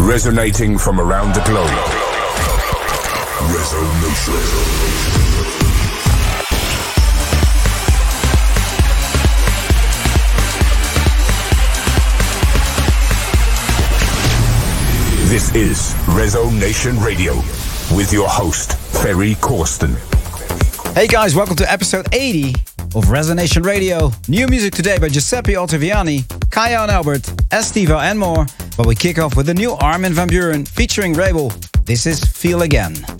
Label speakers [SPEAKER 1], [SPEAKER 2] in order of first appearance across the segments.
[SPEAKER 1] resonating from around the globe. Resonation. This is Resonation Radio with your host, Ferry Corsten.
[SPEAKER 2] Hey guys, welcome to episode 80 of Resonation Radio. New music today by Giuseppe Ottaviani, Kaya and Albert, Estiva and more. But we kick off with the new Armin van Buuren featuring Rebel. This is Feel Again.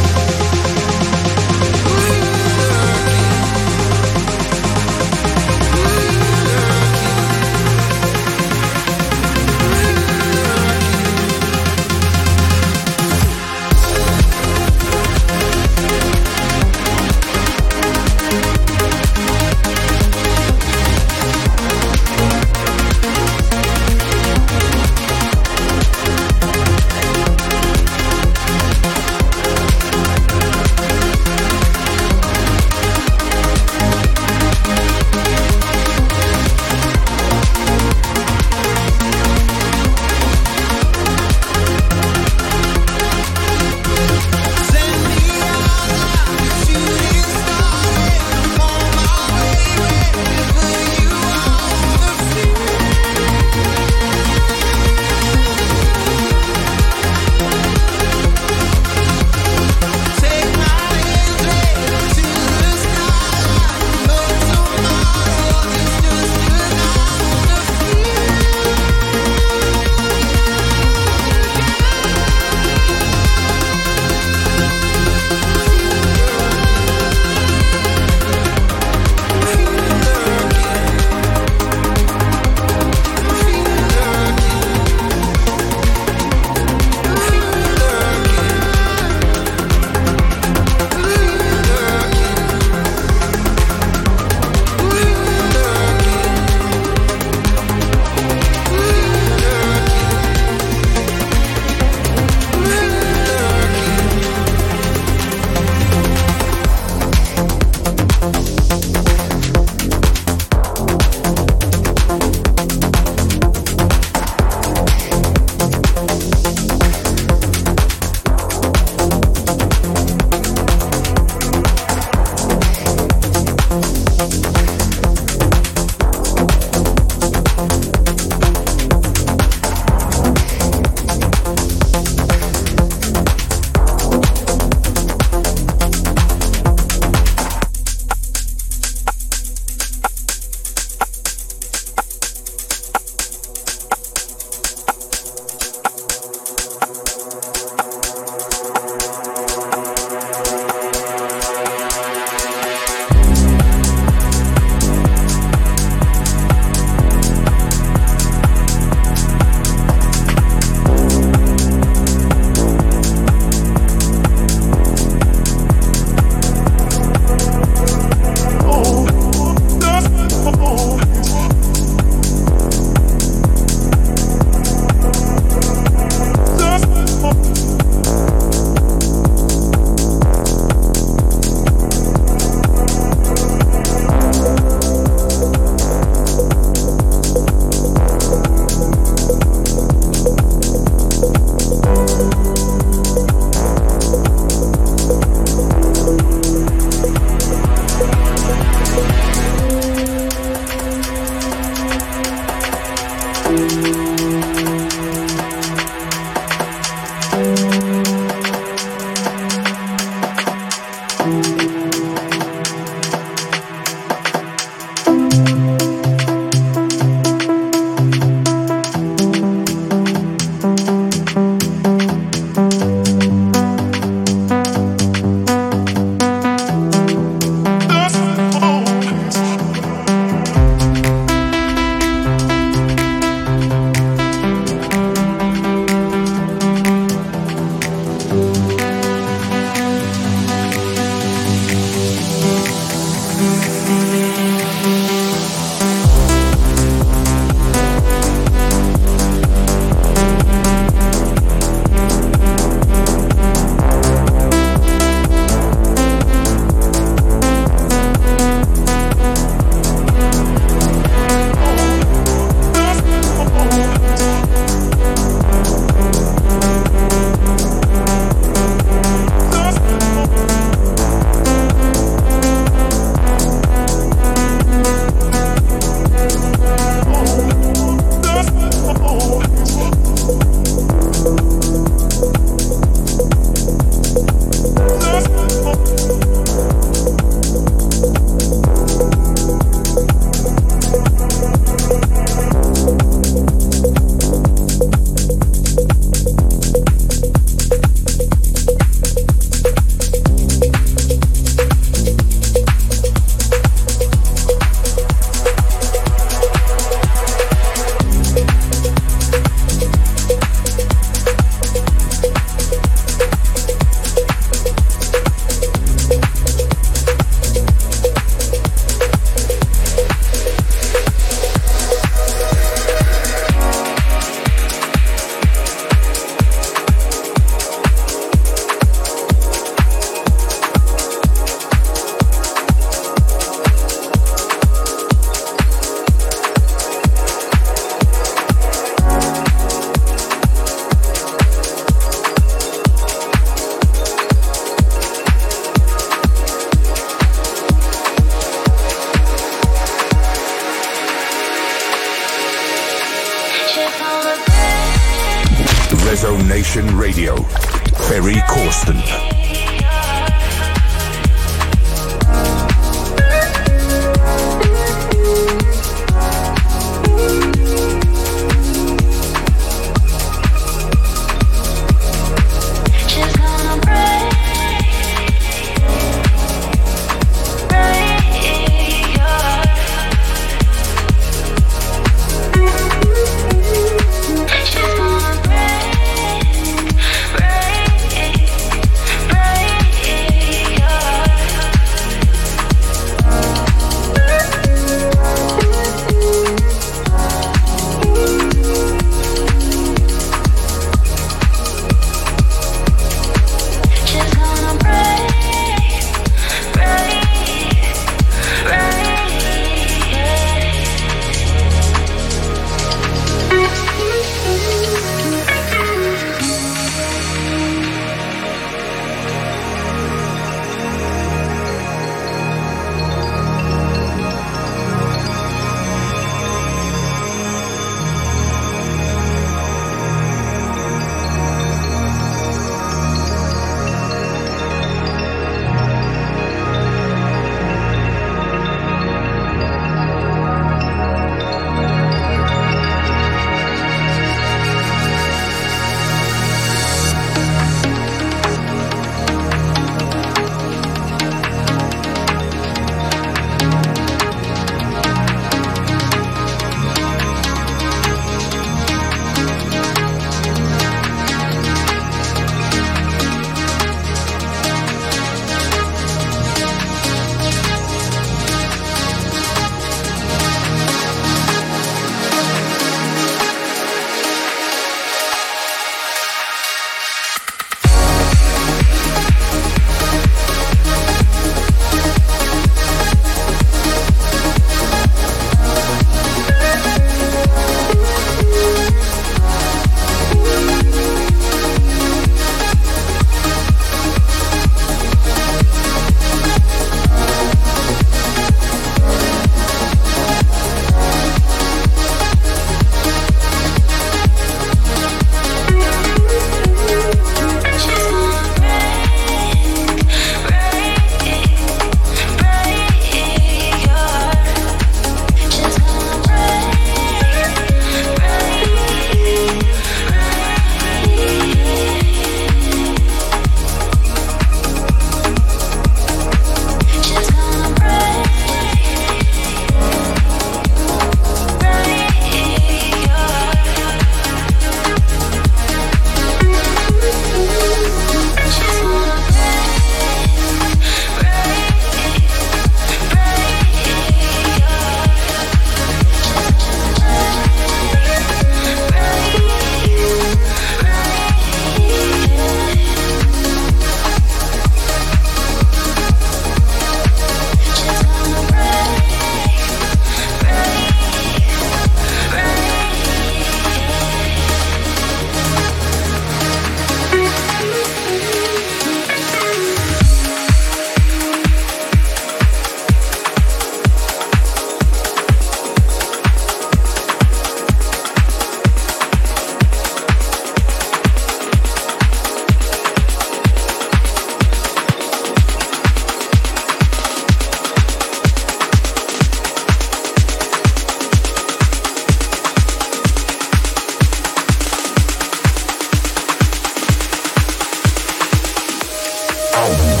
[SPEAKER 3] Thank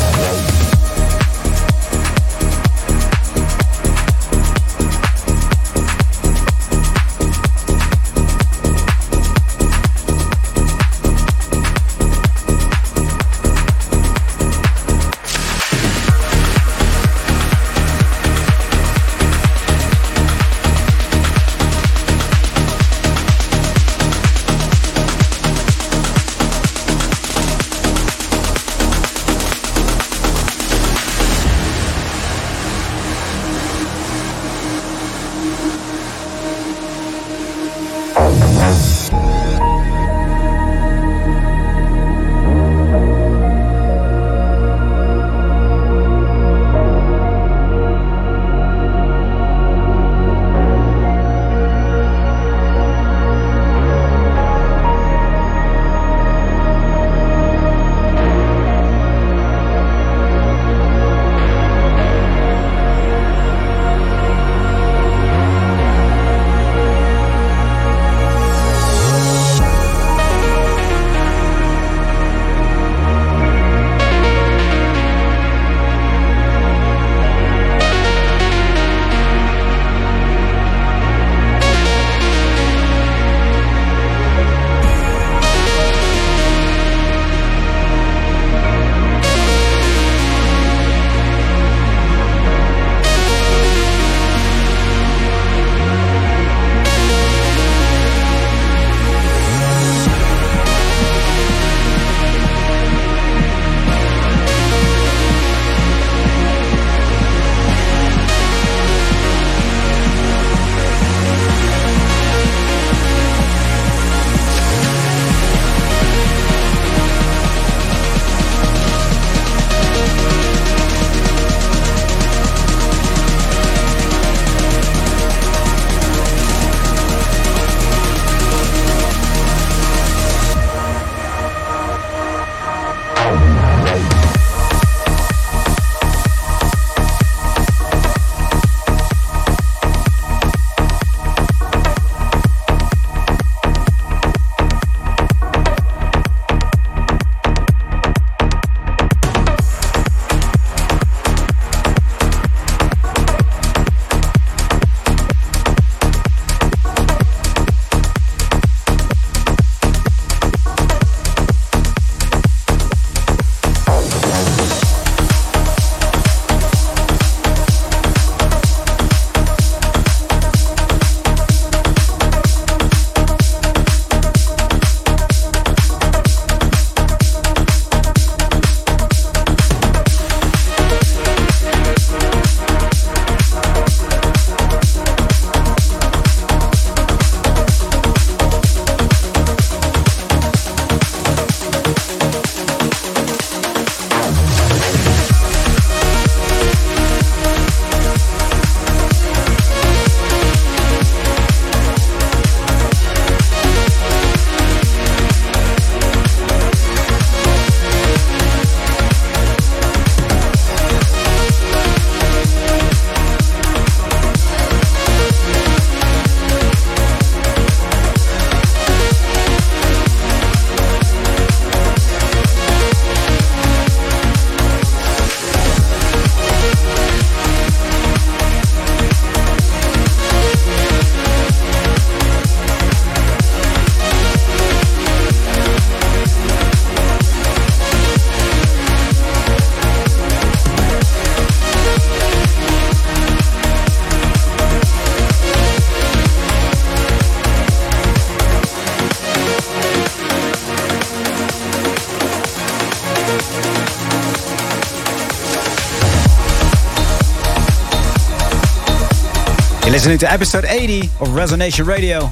[SPEAKER 3] listening to episode 80 of Resonation Radio.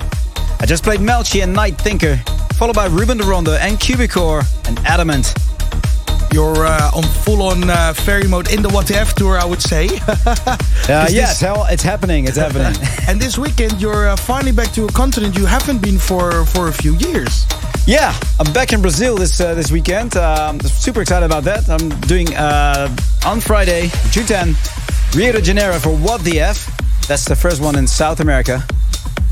[SPEAKER 3] I just played Melchi and Night Thinker, followed by Ruben de Ronde and Cubicore and Adamant.
[SPEAKER 4] You're uh, on full on uh, ferry mode in the What the F tour, I would say.
[SPEAKER 3] uh, yes, hell, it's happening. It's happening.
[SPEAKER 4] and this weekend, you're uh, finally back to a continent you haven't been for for a few years.
[SPEAKER 3] Yeah, I'm back in Brazil this uh, this weekend. I'm super excited about that. I'm doing uh, on Friday, June 10, Rio de Janeiro for What the F. That's the first one in South America.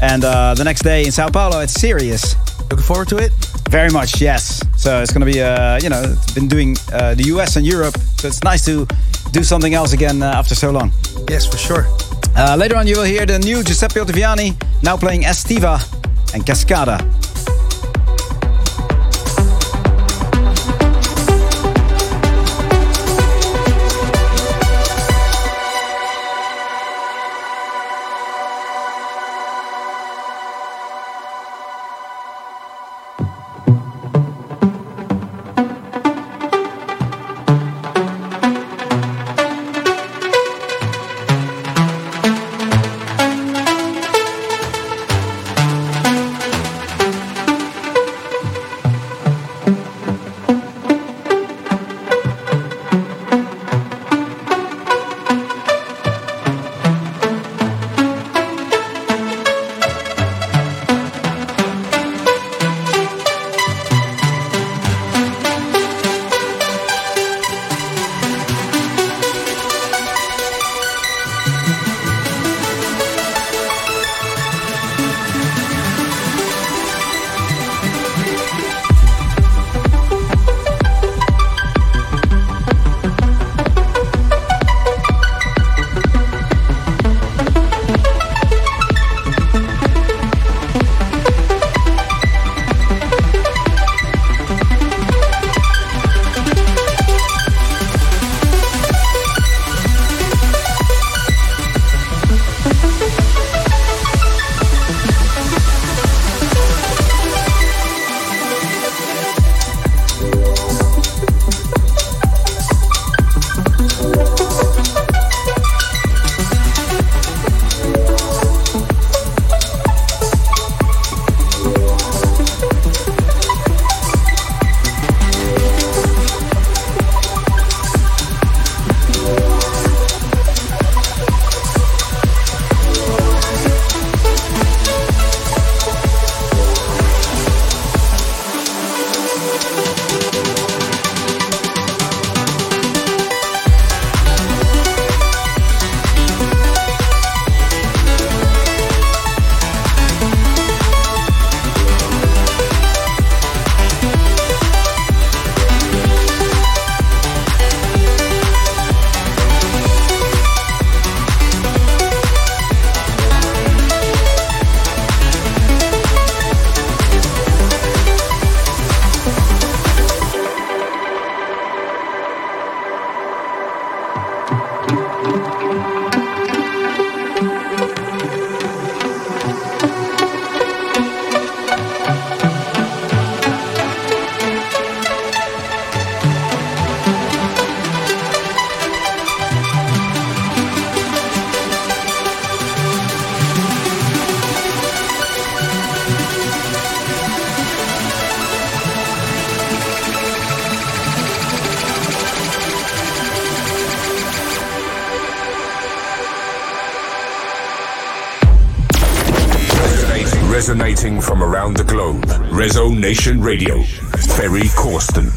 [SPEAKER 3] And the next day in Sao Paulo, it's Sirius.
[SPEAKER 4] Looking forward to it?
[SPEAKER 3] Very much, yes. So it's going to be, uh, you know, it's been doing uh, the US and Europe, so it's nice to do something else again uh, after so long.
[SPEAKER 4] Yes, for sure.
[SPEAKER 3] later on, you will hear the new Giuseppe Ottaviani, now playing Estiva and Cascada.
[SPEAKER 1] From around the globe. Resonation Radio. Ferry Corsten.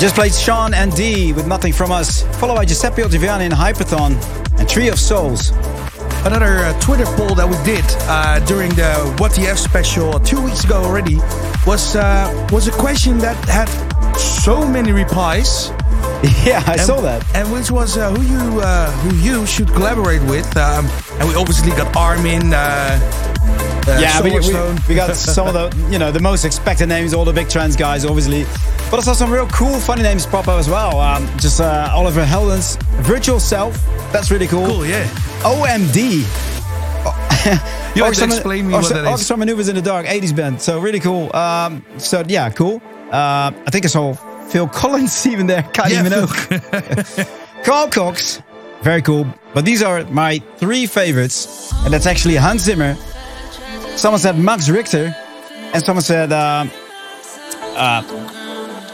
[SPEAKER 3] Just played Sean and D with Nothing From Us, followed by Giuseppe Ottaviani in Hyperthon and Tree of Souls.
[SPEAKER 4] Another uh, Twitter poll that we did uh, during the What the F special two weeks ago already was uh, was a question that had so many replies.
[SPEAKER 3] Yeah, I
[SPEAKER 4] and,
[SPEAKER 3] saw that.
[SPEAKER 4] And which was uh, who you uh, who you should collaborate with. Um, and we obviously got Armin. Uh,
[SPEAKER 3] yeah, we, we, we, got some of the you know the most expected names, all the big trance guys, obviously. But I saw some real cool, funny names pop up as well. Um, just Oliver Heldens, Virtual Self. That's really cool.
[SPEAKER 4] Cool, yeah.
[SPEAKER 3] OMD.
[SPEAKER 4] you have to explain me what that is.
[SPEAKER 3] Orchestra Manoeuvres in the Dark, 80s band. So really cool. Um, so yeah, cool. Uh, I think I saw Phil Collins even there. Can't yeah, even know. Carl Cox. Very cool. But these are my three favorites. And that's actually Hans Zimmer. Someone said Max Richter. And someone said... Uh, uh,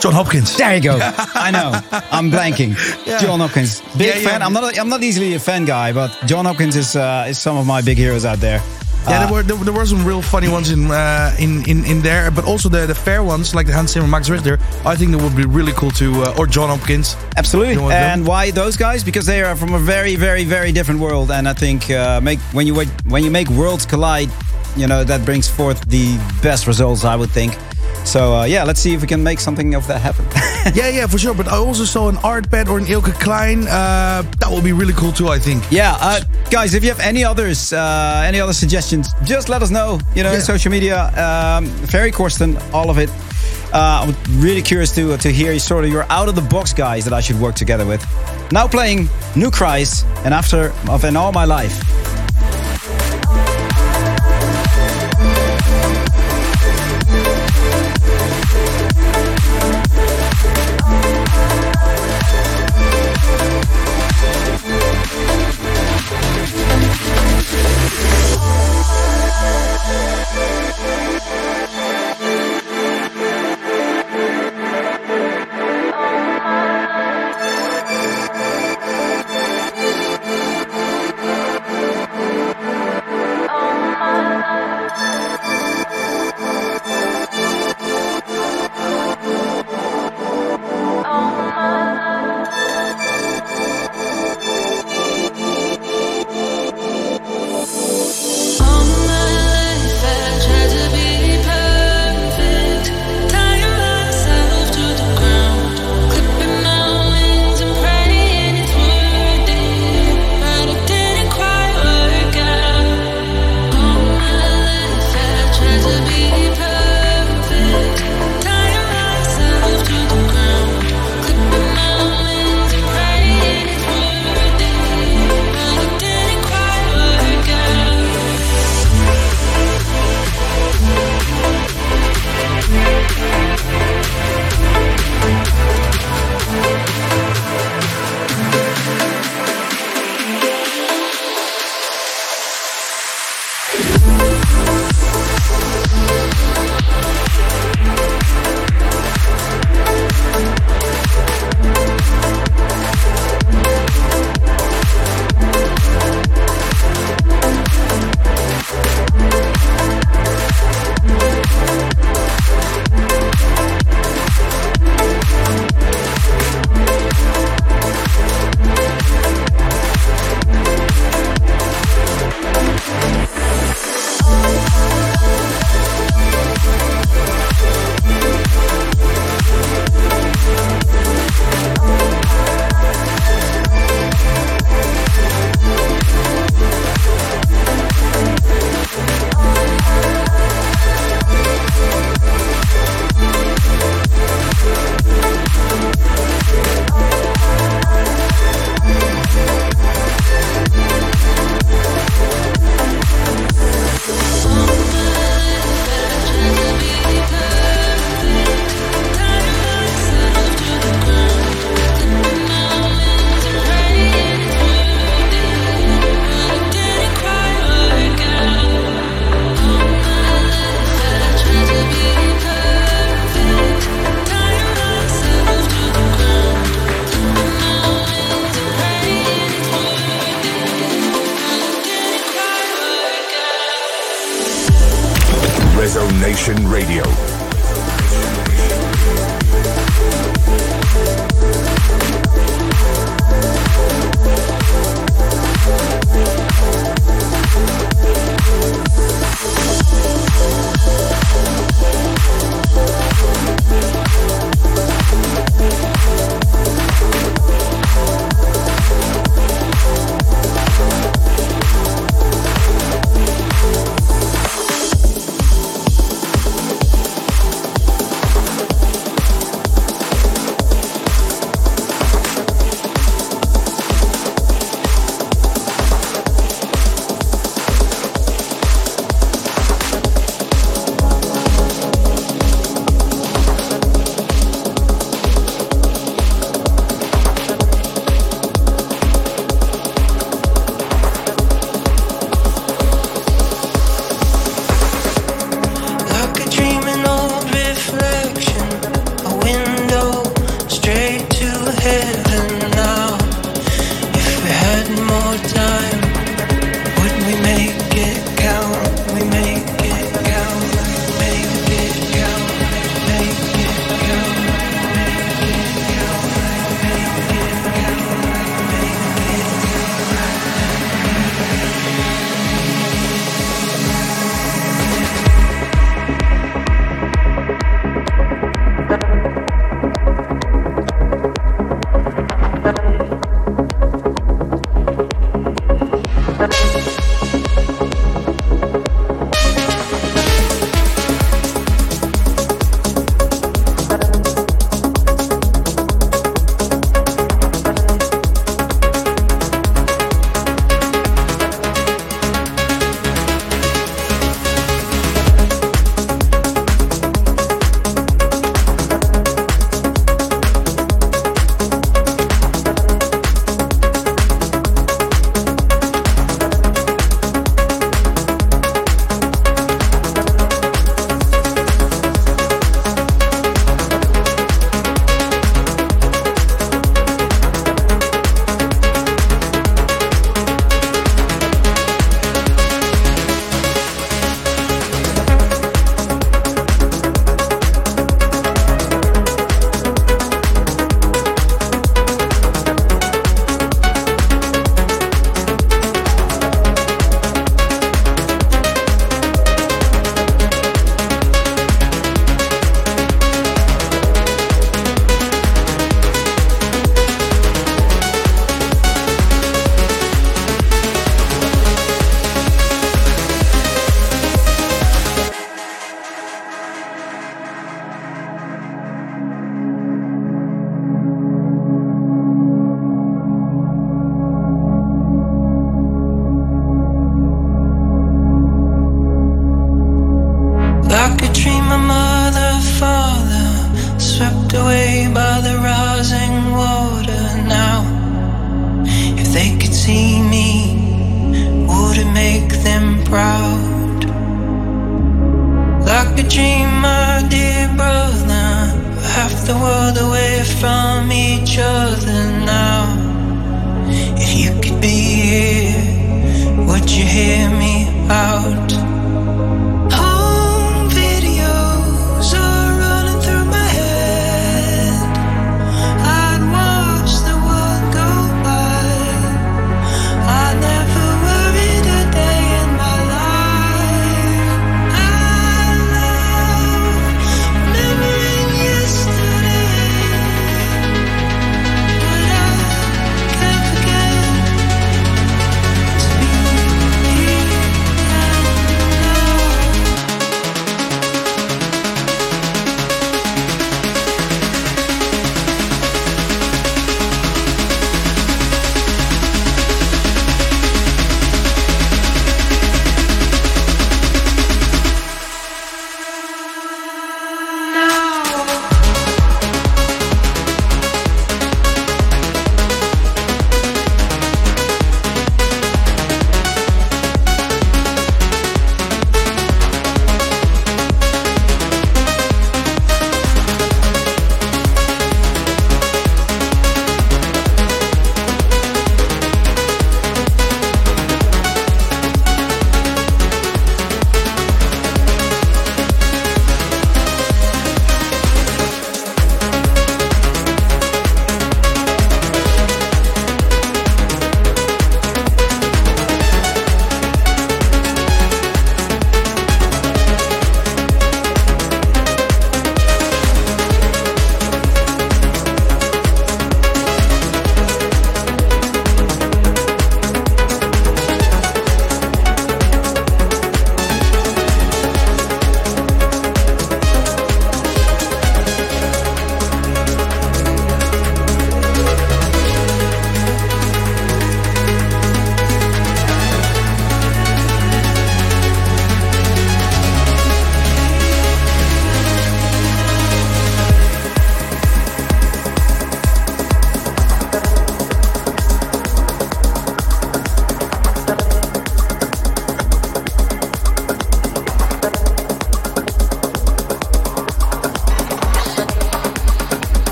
[SPEAKER 4] Jon Hopkins.
[SPEAKER 3] There you go. I know. I'm blanking. Yeah. Jon Hopkins. Big yeah, fan. Yeah. I'm not. I'm not easily a fan guy, but Jon Hopkins is uh, is some of my big heroes out there.
[SPEAKER 4] Yeah, there uh, were there, there, were some real funny ones in uh, in, in in there, but also the the fair ones like the Hans Zimmer, Max Richter. I think that would be really cool to uh, or Jon Hopkins.
[SPEAKER 3] Absolutely. And why those guys? Because they are from a very very very different world, and I think uh, make when you when you make worlds collide, you know that brings forth the best results. I would think. So uh, yeah, let's see if we can make something of that happen.
[SPEAKER 4] yeah, yeah, for sure. But I also saw an art pad or an Ilke Klein. Uh, that would be really cool too. I think.
[SPEAKER 3] Yeah, uh, guys, if you have any others, uh, any other suggestions, just let us know. You know, yeah. social media, um, Ferry Corsten, all of it. Uh, I'm really curious to to hear sort of your out of the box guys that I should work together with. Now playing New Cries and After of an All My Life.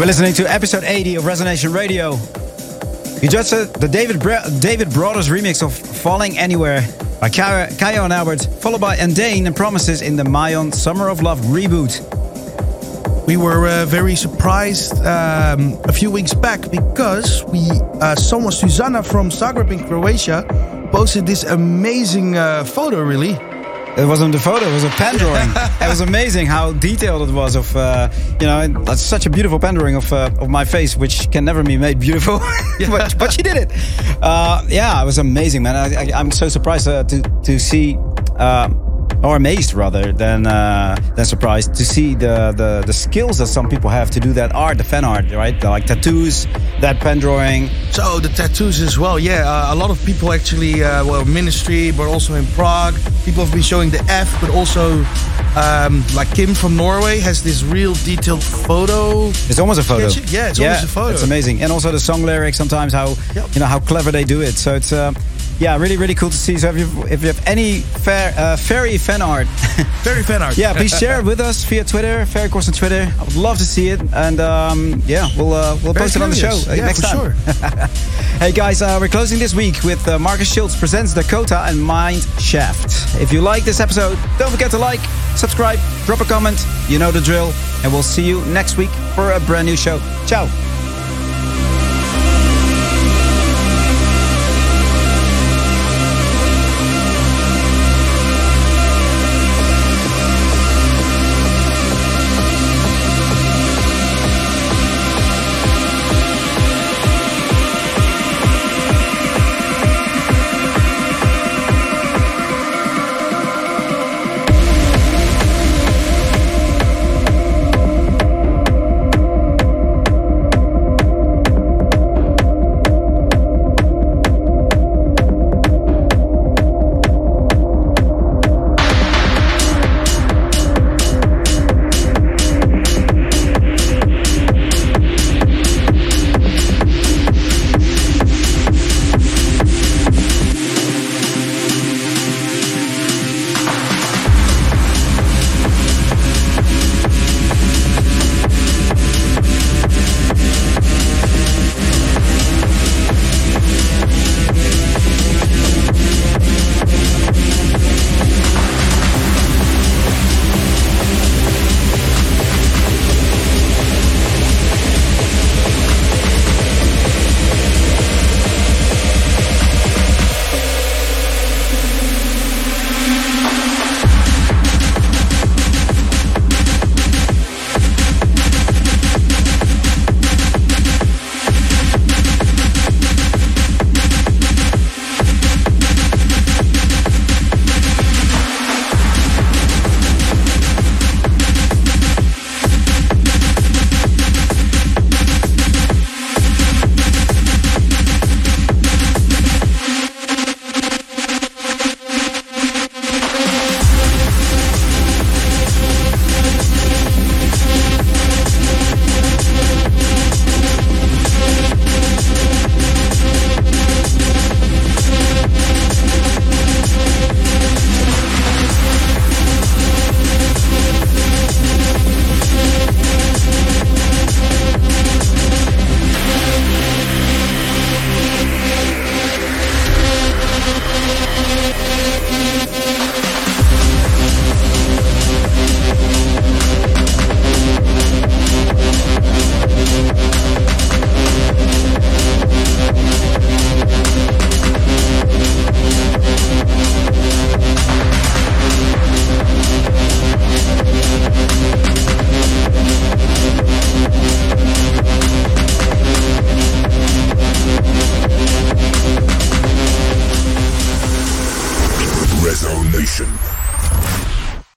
[SPEAKER 5] You
[SPEAKER 3] were listening to episode 80 of Resonation Radio. You just heard the David Bra- David Brothers remix of Falling Anywhere by Kaya and Albert, followed by Endane and Promises in the Mayon Summer of Love reboot.
[SPEAKER 4] We were uh, very surprised um, a few weeks back because we uh, someone Susanna from Zagreb in Croatia posted this amazing uh, photo. Really,
[SPEAKER 3] it wasn't a photo; it was a pen drawing. it was amazing how detailed it was. Of uh, you know, that's such a beautiful pen drawing of uh, of my face, which can never be made beautiful. but, but she did it. Uh, yeah, it was amazing, man. I, am so surprised uh, to to see. Or amazed rather than uh, than surprised to see the, the the skills that some people have to do that art, the fan art, right? Like tattoos, that pen drawing.
[SPEAKER 4] So the tattoos as well. Yeah, uh, a lot of people actually, uh, well, ministry, but also in Prague, people have been showing the F, but also um, like Kim from Norway has this real detailed photo.
[SPEAKER 3] It's almost a photo.
[SPEAKER 4] Yeah, it's yeah, almost a photo.
[SPEAKER 3] It's amazing, and also the song lyrics. Sometimes how yep. you know how clever they do it. So it's. Uh, yeah, really, really cool to see. So if you, if you have any fair, uh, fairy fan art,
[SPEAKER 4] fairy fan art,
[SPEAKER 3] yeah, please share it with us via Twitter, Ferry Corsten on Twitter. I would love to see it, and um, yeah, we'll uh, we'll Very post it on the show uh,
[SPEAKER 4] yeah,
[SPEAKER 3] next
[SPEAKER 4] time. Sure.
[SPEAKER 3] hey guys, uh, we're closing this week with uh, Markus Schulz presents Dakota and Mind Shaft. If you like this episode, don't forget to like, subscribe, drop a comment. You know the drill, and we'll see you next week for a brand new show. Ciao.